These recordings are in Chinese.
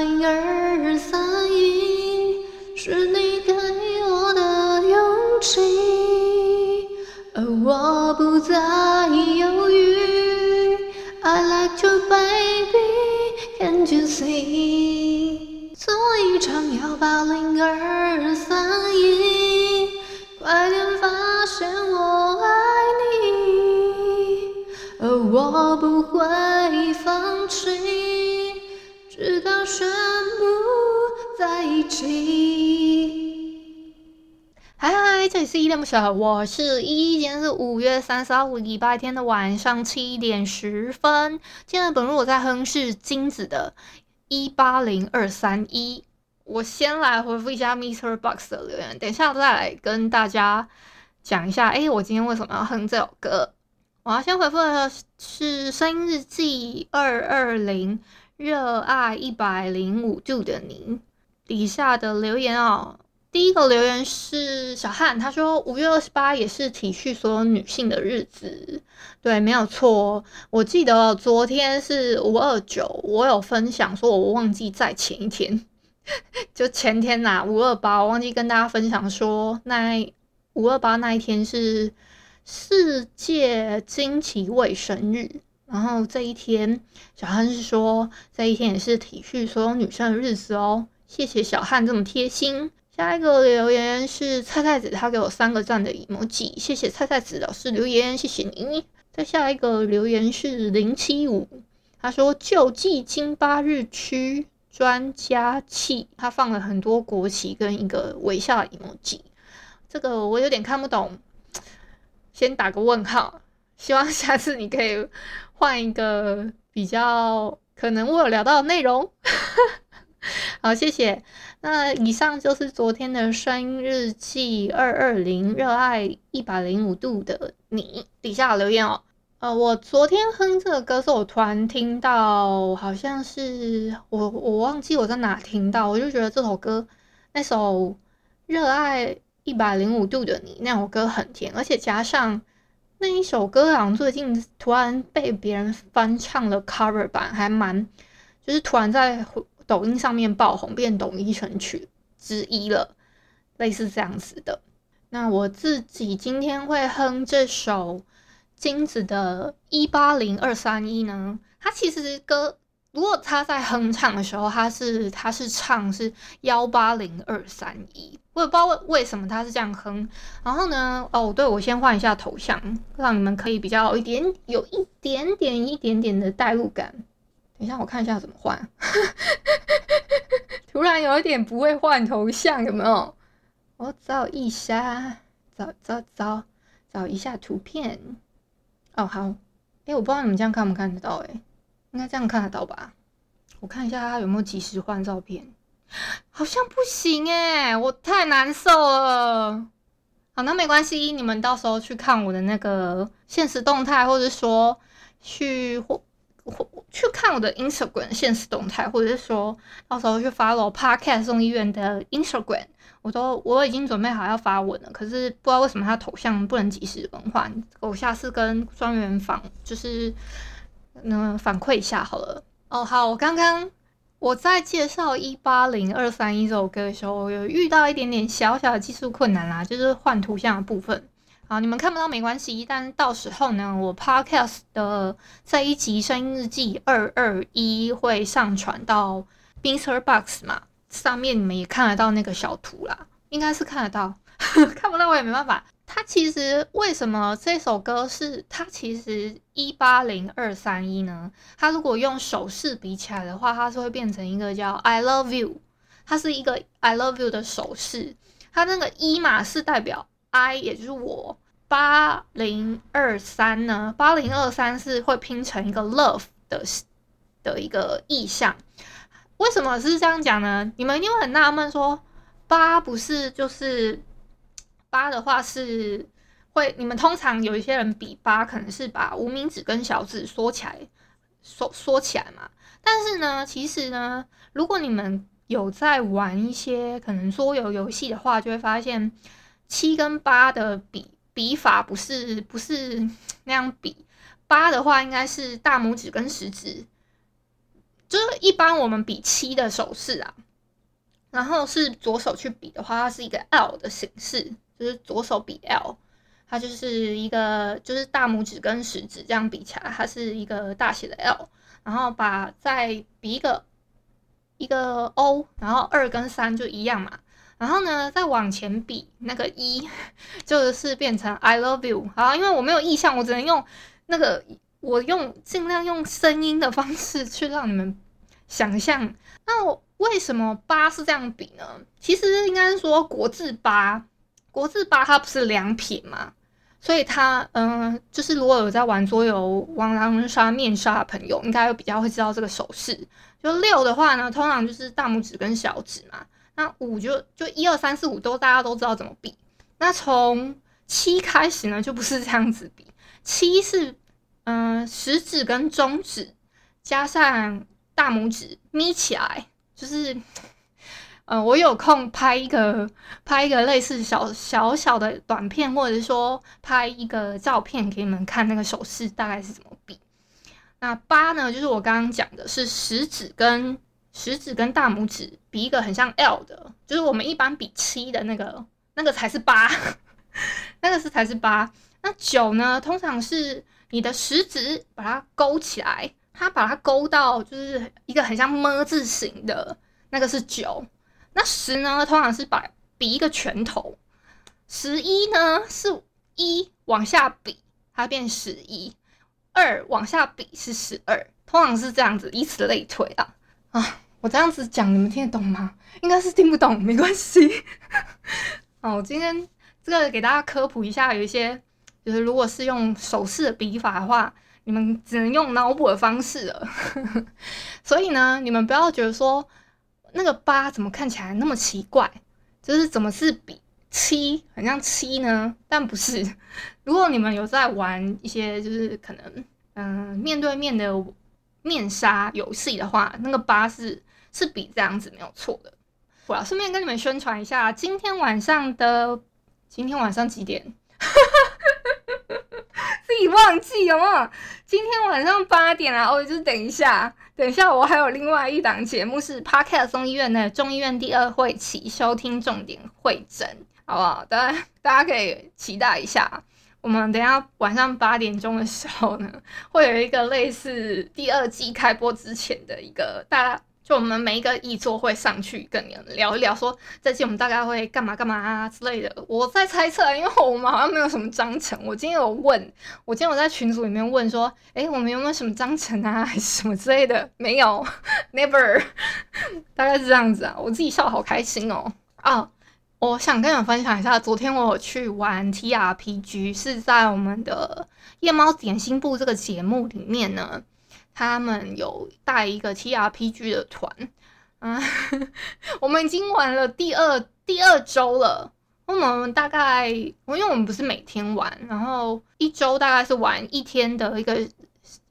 二三一，是你给我的勇气，而我不在这里是依依恋不舍，我是依依。今天是五月三十号礼拜天的晚上七点十分。今天本日我在哼是金子的一八零二三一。我先来回复一下 Mr. Box 的留言，等一下再来跟大家讲一下。哎，我今天为什么要哼这首歌？我要先回复的是声音日记二二零。热爱一百零五度的你底下的留言哦，第一个留言是小汉，他说五月二十八也是体恤所有女性的日子，对，没有错。我记得昨天是五二九，我有分享说，我忘记在前一天，就前天呐，五二八，我忘记跟大家分享说，那五二八那一天是世界经期卫生日。然后这一天，小汉是说这一天也是体恤所有女生的日子哦。谢谢小汉这么贴心。下一个留言是菜菜子，他给我三个赞的 emoji，谢谢菜菜子老师留言，谢谢你。再下一个留言是零七五，他说救济金巴日区专家器，他放了很多国旗跟一个微笑 emoji，这个我有点看不懂，先打个问号。希望下次你可以换一个比较可能我有聊到的内容。好，谢谢。那以上就是昨天的声音日记二二零，热爱一百零五度的你底下留言哦。呃，我昨天哼这个歌是我突然听到，好像是我我忘记我在哪听到，我就觉得这首歌那首热爱一百零五度的你那首歌很甜，而且加上。那一首歌好像最近突然被别人翻唱了 cover 版，还蛮就是突然在抖音上面爆红，变抖音神曲之一了，类似这样子的。那我自己今天会哼这首金子的一八零二三一呢，它其实歌。如果他在哼唱的时候，他是他是唱是幺八零二三一，我也不知道为为什么他是这样哼。然后呢，哦，对，我先换一下头像，让你们可以比较一点有一点点一点点的代入感。等一下，我看一下怎么换。突然有一点不会换头像，有没有？我找一下，找找找找一下图片。哦，好。哎，我不知道你们这样看不看得到？哎。应该这样看得到吧？我看一下他有没有及时换照片，好像不行哎，我太难受了。好，那没关系，你们到时候去看我的那个限时动态，或者说去或去看我的 Instagram 现实动态，或者是说到时候去 follow Podcast 众议院的 Instagram，我都我已经准备好要发文了，可是不知道为什么他头像不能及时更换，我下次跟专员访就是。那反馈一下好了哦。好，我刚刚我在介绍一八零二三一这首歌的时候，有遇到一点点小小的技术困难啦，就是换图像的部分。好，你们看不到没关系，但到时候呢，我 Podcast 的这一集声音日记二二一会上传到 MixerBox 嘛，上面你们也看得到那个小图啦，应该是看得到，看不到我也没办法。它其实为什么这首歌是它其实一八零二三一呢？它如果用手势比起来的话，它是会变成一个叫 I love you，它是一个 I love you 的手势。它那个一嘛是代表 I，也就是我。八零二三呢？八零二三是会拼成一个 love 的的一个意象。为什么是这样讲呢？你们一定会很纳闷，说八不是就是八的话是会，你们通常有一些人比八，可能是把无名指跟小指缩起来，缩缩起来嘛。但是呢，其实呢，如果你们有在玩一些可能桌游游戏的话，就会发现七跟八的比比法不是不是那样比。八的话应该是大拇指跟食指，就是一般我们比七的手势啊，然后是左手去比的话，它是一个 L 的形式，就是左手比 L，它就是一个就是大拇指跟食指这样比起来，它是一个大写的 L，然后把再比一个。一个 O，然后二跟三就一样嘛，然后呢，再往前比那个一，就是变成 I love you。好，因为我没有意象，我只能用那个，我用尽量用声音的方式去让你们想象。那我为什么八是这样比呢？其实应该是说国字八，国字八它不是两撇嘛，所以它嗯、就是如果有在玩桌游玩狼人杀面杀的朋友，应该会比较会知道这个手势。就六的话呢，通常就是大拇指跟小指嘛。那五就就一二三四五都大家都知道怎么比。那从七开始呢，就不是这样子比。七是嗯、食指跟中指加上大拇指眯起来，就是嗯、呃、我有空拍一个拍一个类似小小小的短片，或者说拍一个照片给你们看，那个手势大概是怎么比。那八呢，就是我刚刚讲的，是食指跟食指跟大拇指比一个很像 L 的，就是我们一般比七的那个，那个才是八，那个是才是八。那九呢，通常是你的食指把它勾起来，它把它勾到就是一个很像么字形的，那个是九。那十呢，通常是把比一个拳头。十一呢，是一往下比，它变十一。二往下比是十二，通常是这样子，以此类推啊。啊，我这样子讲，你们听得懂吗？应该是听不懂，没关系。哦，我今天这个给大家科普一下，有一些就是如果是用手势的比法的话，你们只能用脑补的方式了。所以呢，你们不要觉得说那个八怎么看起来那么奇怪，就是怎么是比七，很像七呢？但不是。如果你们有在玩一些就是可能嗯、面对面的面纱游戏的话，那个八是是比这样子没有错的。我要顺便跟你们宣传一下，今天晚上的今天晚上几点？自己忘记有没有？今天晚上八点啊！哦，就是等一下，等一下，我还有另外一档节目是 Podcast 众议院的众议院第二会期收听重点会诊，好不好？大家大家可以期待一下。我们等下晚上八点钟的时候呢，会有一个类似第二季开播之前的一个大家，就我们每一个议座会上去跟你们聊一聊，说这季我们大概会干嘛干嘛啊之类的。我在猜测，因为我们好像没有什么章程。我今天有问，我今天我在群组里面问说，诶，我们有没有什么章程啊，还是什么之类的？没有，never，大概是这样子啊。我自己笑好开心哦，啊。我想跟你们分享一下，昨天我有去玩 TRPG，是在我们的夜猫点心部这个节目里面呢，他们有带一个 TRPG 的团，嗯，我们已经玩了第二第二周了。我们大概，因为我们不是每天玩，然后一周大概是玩一天的一个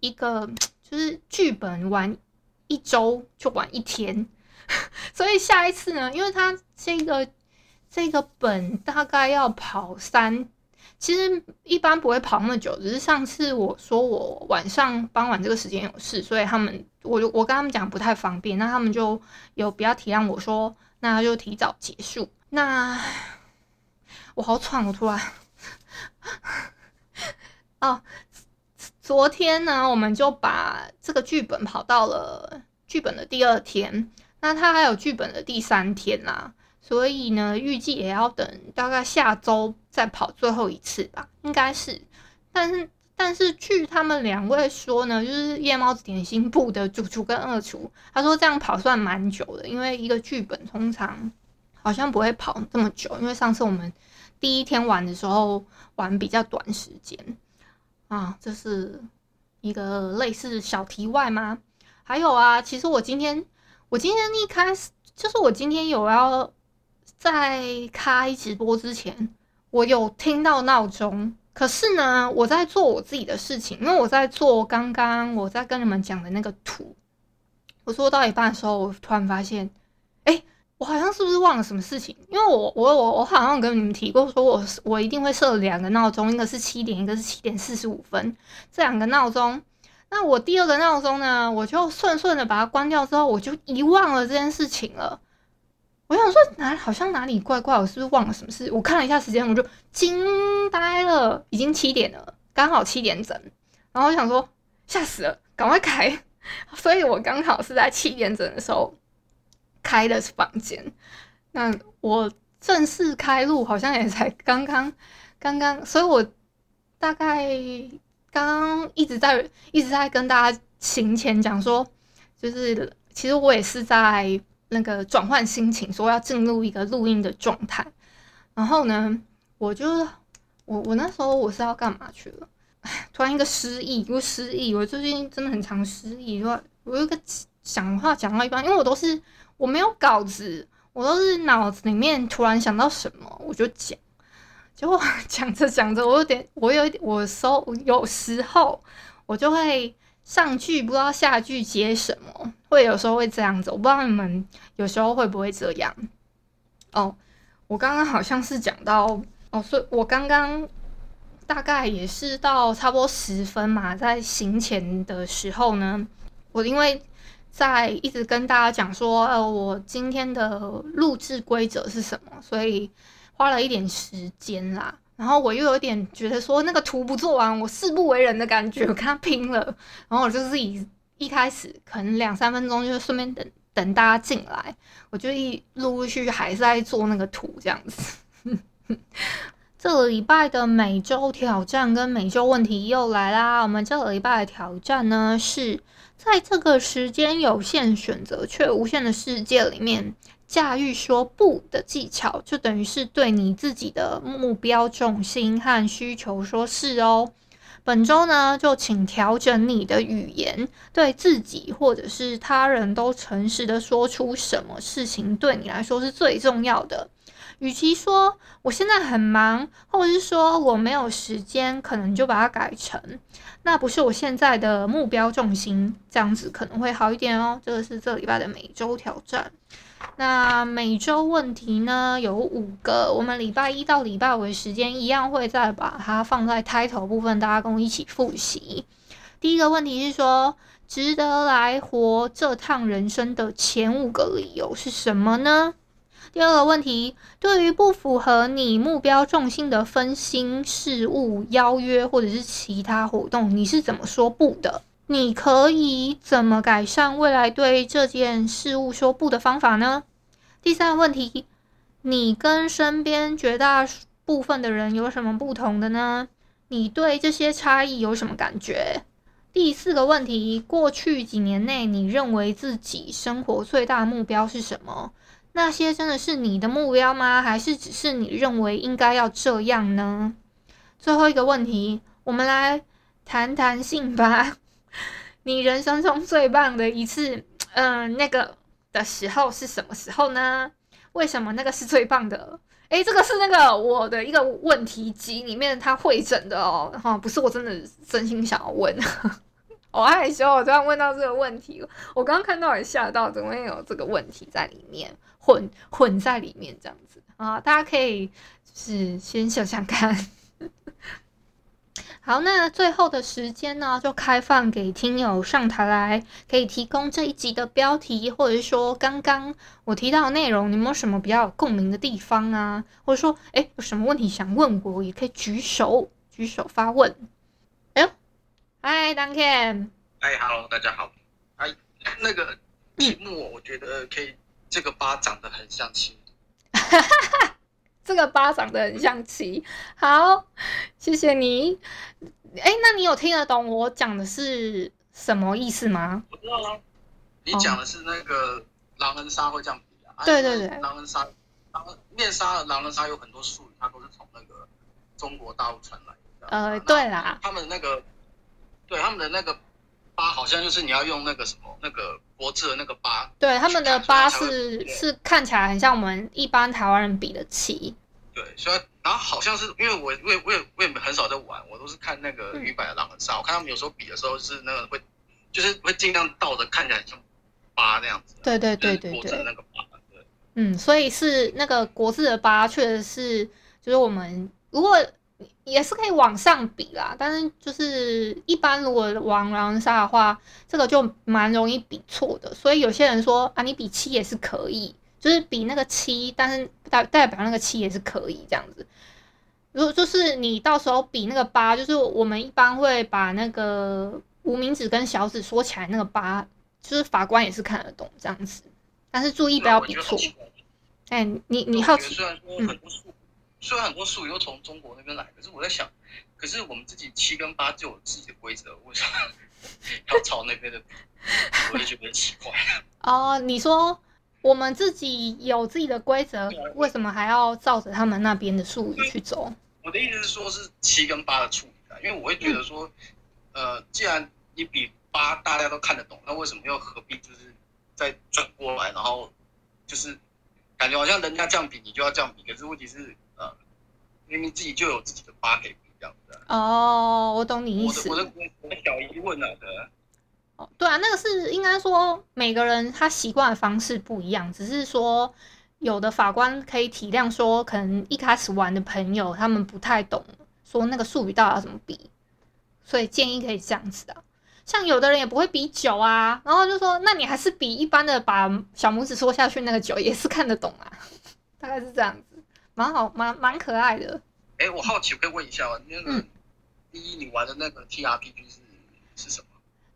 一个，就是剧本玩一周就玩一天，所以下一次呢，因为它这个。这个本大概要跑三，其实一般不会跑那么久，只是上次我说我晚上傍晚这个时间有事，所以他们我就我跟他们讲不太方便，那他们就有比较体谅我说，那就提早结束。那我好喘，我突然哦，昨天呢，我们就把这个剧本跑到了剧本的第二天，那他还有剧本的第三天啦。所以呢，预计也要等大概下周再跑最后一次吧，应该是。但是，但是据他们两位说呢，就是夜猫子点心部的主厨跟二厨，他说这样跑算蛮久的，因为一个剧本通常好像不会跑这么久，因为上次我们第一天玩的时候玩比较短时间啊，这是一个类似小题外吗？还有啊，其实我今天我今天一开始就是我今天有要在开直播之前，我有听到闹钟。可是呢，我在做我自己的事情，因为我在做刚刚我在跟你们讲的那个图。我做到一半的时候，我突然发现，哎，我好像是不是忘了什么事情？因为我我我我好像跟你们提过，说我我一定会设两个闹钟，一个是七点，一个是七点四十五分，这两个闹钟。那我第二个闹钟呢，我就顺顺的把它关掉之后，我就遗忘了这件事情了。我想说哪好像哪里怪怪，我是不是忘了什么事？我看了一下时间，我就惊呆了，已经七点了，刚好七点整。然后我想说吓死了，赶快开。所以我刚好是在七点整的时候开的房间。那我正式开录好像也才刚刚 刚刚，所以我大概刚刚一直在一直在跟大家行前讲说，就是其实我也是在。那个转换心情，说要进入一个录音的状态。然后呢，我就我我那时候我是要干嘛去了？突然一个失忆，又失忆。我最近真的很常失忆，我我有个讲话讲到一半，因为我都是我没有稿子，我都是脑子里面突然想到什么我就讲。结果讲着讲着，我有点，我有一点，我搜有时候我就会。上句不知道下句接什么，会有时候会这样子，我不知道你们有时候会不会这样。哦，我刚刚好像是讲到哦，所以我刚刚大概也是到差不多十分嘛，在行前的时候呢，我因为在一直跟大家讲说，呃，我今天的录制规则是什么，所以花了一点时间啦。然后我又有点觉得说那个图不做完，我誓不为人的感觉，我跟他拼了。然后我就自己一开始可能两三分钟，就顺便等等大家进来，我就一陆陆续还是在做那个图这样子。这个礼拜的每周挑战跟每周问题又来啦。我们这个礼拜的挑战呢，是在这个时间有限、选择却无限的世界里面。驾驭说不的技巧，就等于是对你自己的目标重心和需求说是哦。本周呢，就请调整你的语言，对自己或者是他人都诚实的说出什么事情对你来说是最重要的。与其说我现在很忙，或者是说我没有时间，可能就把它改成那不是我现在的目标重心，这样子可能会好一点哦。这个是这礼拜的每周挑战。那每周问题呢，有五个，我们礼拜一到礼拜五的时间一样会再把它放在开头部分，大家跟我一起复习。第一个问题是说，值得来活这趟人生的前五个理由是什么呢？第二个问题，对于不符合你目标重心的分心事物、邀约或者是其他活动，你是怎么说不的？你可以怎么改善未来对这件事物说不的方法呢？第三个问题，你跟身边绝大部分的人有什么不同的呢？你对这些差异有什么感觉？第四个问题，过去几年内你认为自己生活最大的目标是什么？那些真的是你的目标吗？还是只是你认为应该要这样呢？最后一个问题，我们来谈谈性吧。你人生中最棒的一次，嗯、那个的时候是什么时候呢？为什么那个是最棒的？诶，这个是那个我的一个问题集里面他会诊的哦，哈，不是我真的真心想要问，我害羞，我突然问到这个问题，我刚刚看到也吓到，怎么会有这个问题在里面混混在里面这样子啊？大家可以就是先想想看。好，那最后的时间呢，就开放给听友上台来，可以提供这一集的标题，或者是说刚刚我提到的内容，你有没有什么比较有共鸣的地方啊？或者说，哎，有什么问题想问我，也可以举手举手发问。哎呦，嗨，Duncan，嗨，Hello，大家好。哎，那个题目，我觉得可以，这个八长得很像七。哈哈哈。这个巴掌的很像七，好，谢谢你。哎，那你有听得懂我讲的是什么意思吗？我知道啊，你讲的是那个狼人杀会这样比啊？对对对，狼人杀，面杀，狼人杀有很多术语，它都是从那个中国大陆传来的。呃，对啦，他们那个，对他们的那个八好像就是你要用那个什么那个国字的那个八，对，他们的八是是看起来很像我们一般台湾人比的七。对，所以然后好像是因为我我也我也我也很少在玩，我都是看那个鱼摆的狼人杀，嗯、我看他们有时候比的时候是那个会就是会尽量倒着看起来像八那样子。对对对对对。国字那个八，对。嗯，所以是那个国字的八，确实是就是我们如果。也是可以往上比啦，但是就是一般如果往狼人杀的话，这个就蛮容易比错的。所以有些人说啊，你比七也是可以，就是比那个七，但是代代表那个七也是可以这样子。如果就是你到时候比那个八，就是我们一般会把那个无名指跟小指缩起来，那个八就是法官也是看得懂这样子，但是注意不要比错。哎、欸，你你好奇？嗯虽然很多术语都从中国那边来，可是我在想，可是我们自己七跟八就有自己的规则，为什么要抄那边的？我就觉得奇怪。哦，你说我们自己有自己的规则，为什么还要照着他们那边的术语去走？我的意思是说，是七跟八的处理啊，因为我会觉得说，嗯、呃，既然你比八大家都看得懂，那为什么又何必就是再转过来，然后就是感觉好像人家这样比，你就要这样比，可是问题是。明明自己就有自己的八可以比这样的。哦，我懂你意思。我的我的小疑问啊，对。哦，对啊，那个是应该说每个人他习惯的方式不一样，只是说有的法官可以体谅说，可能一开始玩的朋友他们不太懂说那个术语到底要怎么比，所以建议可以这样子的。像有的人也不会比九啊，然后就说那你还是比一般的把小拇指缩下去那个九也是看得懂啊，大概是这样子。蛮好，蛮蛮可爱的。哎、欸，我好奇，我可以问一下吗？那个第一，你玩的那个 T R P G 是是什么？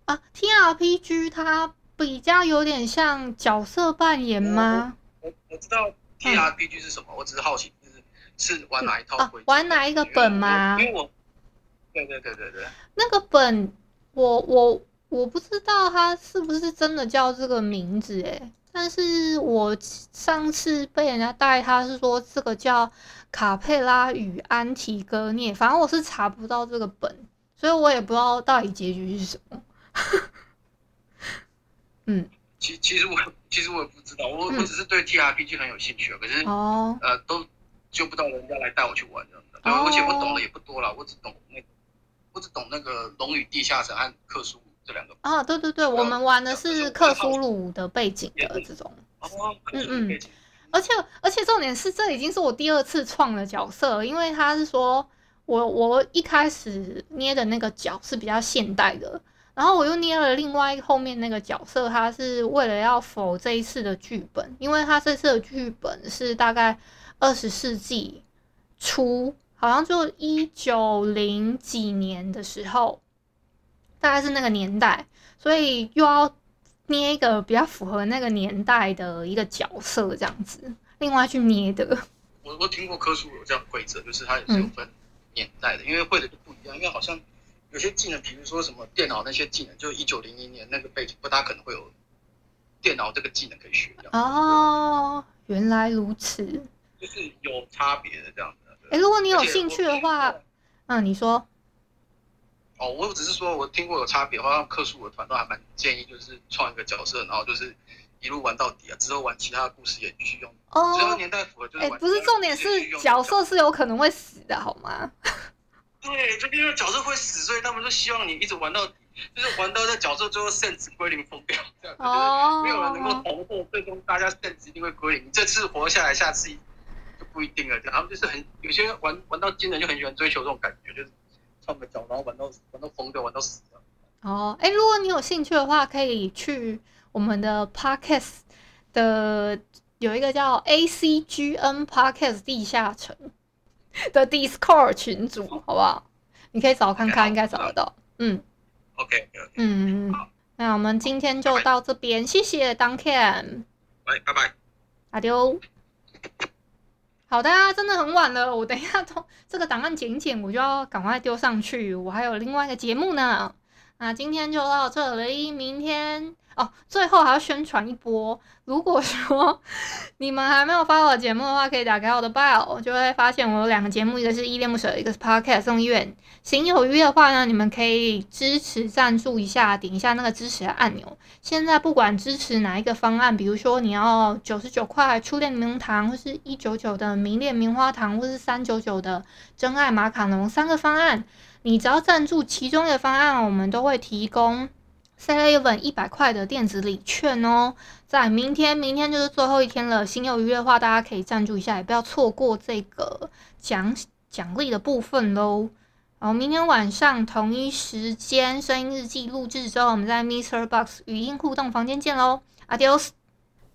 啊，T R P G 它比较有点像角色扮演吗？我我，我知道 T R P G 是什么，嗯、我只是好奇，就是是玩哪一套、啊？玩哪一个本吗？因为我，对对对对对，那个本我我我不知道它是不是真的叫这个名字哎。但是我上次被人家带，他是说这个叫卡佩拉与安提戈涅，反正我是查不到这个本，所以我也不知道到底结局是什么。嗯，其其实我其实我也不知道，我、嗯、我只是对 T R P G 很有兴趣，可是哦。呃都就不到人家来带我去玩这样的，对，而且我懂的也不多了，我只懂那个，我只懂那个龙与地下城和克苏。这两个啊，对对对，我们玩的是克苏鲁的背景的这种，嗯嗯，而且而且重点是，这已经是我第二次创的角色，因为他是说我我一开始捏的那个角是比较现代的，然后我又捏了另外后面那个角色，他是为了要否这一次的剧本，因为他这次的剧本是大概二十世纪初，好像就一九零几年的时候。大概是那个年代，所以又要捏一个比较符合那个年代的一个角色，这样子，另外去捏的。我我听过科书有这样规则，就是它也是有分年代的，嗯、因为会的就不一样。因为好像有些技能，比如说什么电脑那些技能，就一九零零年那个背景，不大可能会有电脑这个技能可以学。哦，原来如此，就是有差别的这样子。哎、欸，如果你有兴趣的话，嗯，你说。哦，我只是说，我听过有差别，好像克数的团队还蛮建议，就是创一个角色，然后就是一路玩到底啊，之后玩其他的故事也继续用。哦，只要年代符合就是。哎、欸，不是重点是角色是有可能会死的，好吗？对，就因为角色会死，所以他们就希望你一直玩到底，就是玩到在角色最后胜值归零疯掉，这样子，就是没有人能够逃过，最终大家胜值一定会归零。你这次活下来，下次就不一定了。这样，他们就是很有些玩玩到精人就很喜欢追求这种感觉，就是。放个脚，然后玩到玩到疯掉，玩到死掉。哦，哎，如果你有兴趣的话，可以去我们的 Podcast 的有一个叫 ACGN Podcast 地下城的 Discord 群组，好不好？你可以找看看，应该找得到。嗯，OK，嗯，那我们今天就到这边，谢谢 Duncan。拜拜拜，阿丢。好的啊，真的很晚了，我等一下从这个档案剪剪，我就要赶快丢上去。我还有另外一个节目呢。那今天就到这里，明天哦，最后还要宣传一波。如果说 你们还没有发我节目的话，可以打开我的 bio，就会发现我有两个节目，一个是依恋不舍，一个是 podcast 送医院。行有余的话呢，你们可以支持赞助一下，点一下那个支持的按钮。现在不管支持哪一个方案，比如说你要九十九块初恋柠檬糖，或是一九九的迷恋棉花糖，或是三九九的真爱马卡龙，三个方案，你只要赞助其中一个方案，我们都会提供。Seven 一百块的电子礼券哦，在明天，明天就是最后一天了。心有余的话，大家可以赞助一下，也不要错过这个奖奖励的部分喽。然后明天晚上同一时间，声音日记录制之后，我们在 MixerBox 语音互动房间见喽，Adios。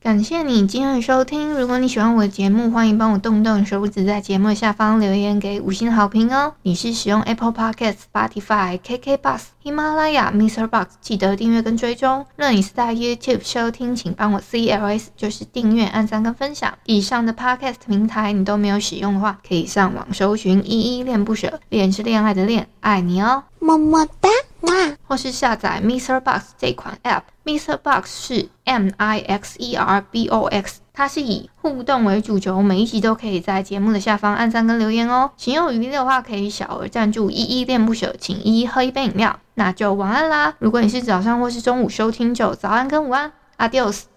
感谢你今天的收听。如果你喜欢我的节目，欢迎帮我动动手指，在节目下方留言给五星好评哦。你是使用 Apple Podcasts、Spotify、KK Bus、喜马拉雅、Mr. Box，记得订阅跟追踪。若你是在 YouTube 收听，请帮我 CLS，就是订阅、按赞跟分享。以上的 Podcast 平台你都没有使用的话，可以上网搜寻“依依恋不舍”，恋是恋爱的恋，爱你哦，么么哒。或是下载 MixerBox 这款 App，MixerBox 是 M I X E R B O X，它是以互动为主轴，每一集都可以在节目的下方按赞跟留言哦。情有余力的话，可以小额赞助，依依恋不舍，请依依喝一杯饮料。那就晚安啦！如果你是早上或是中午收听，就早安跟午安，Adios。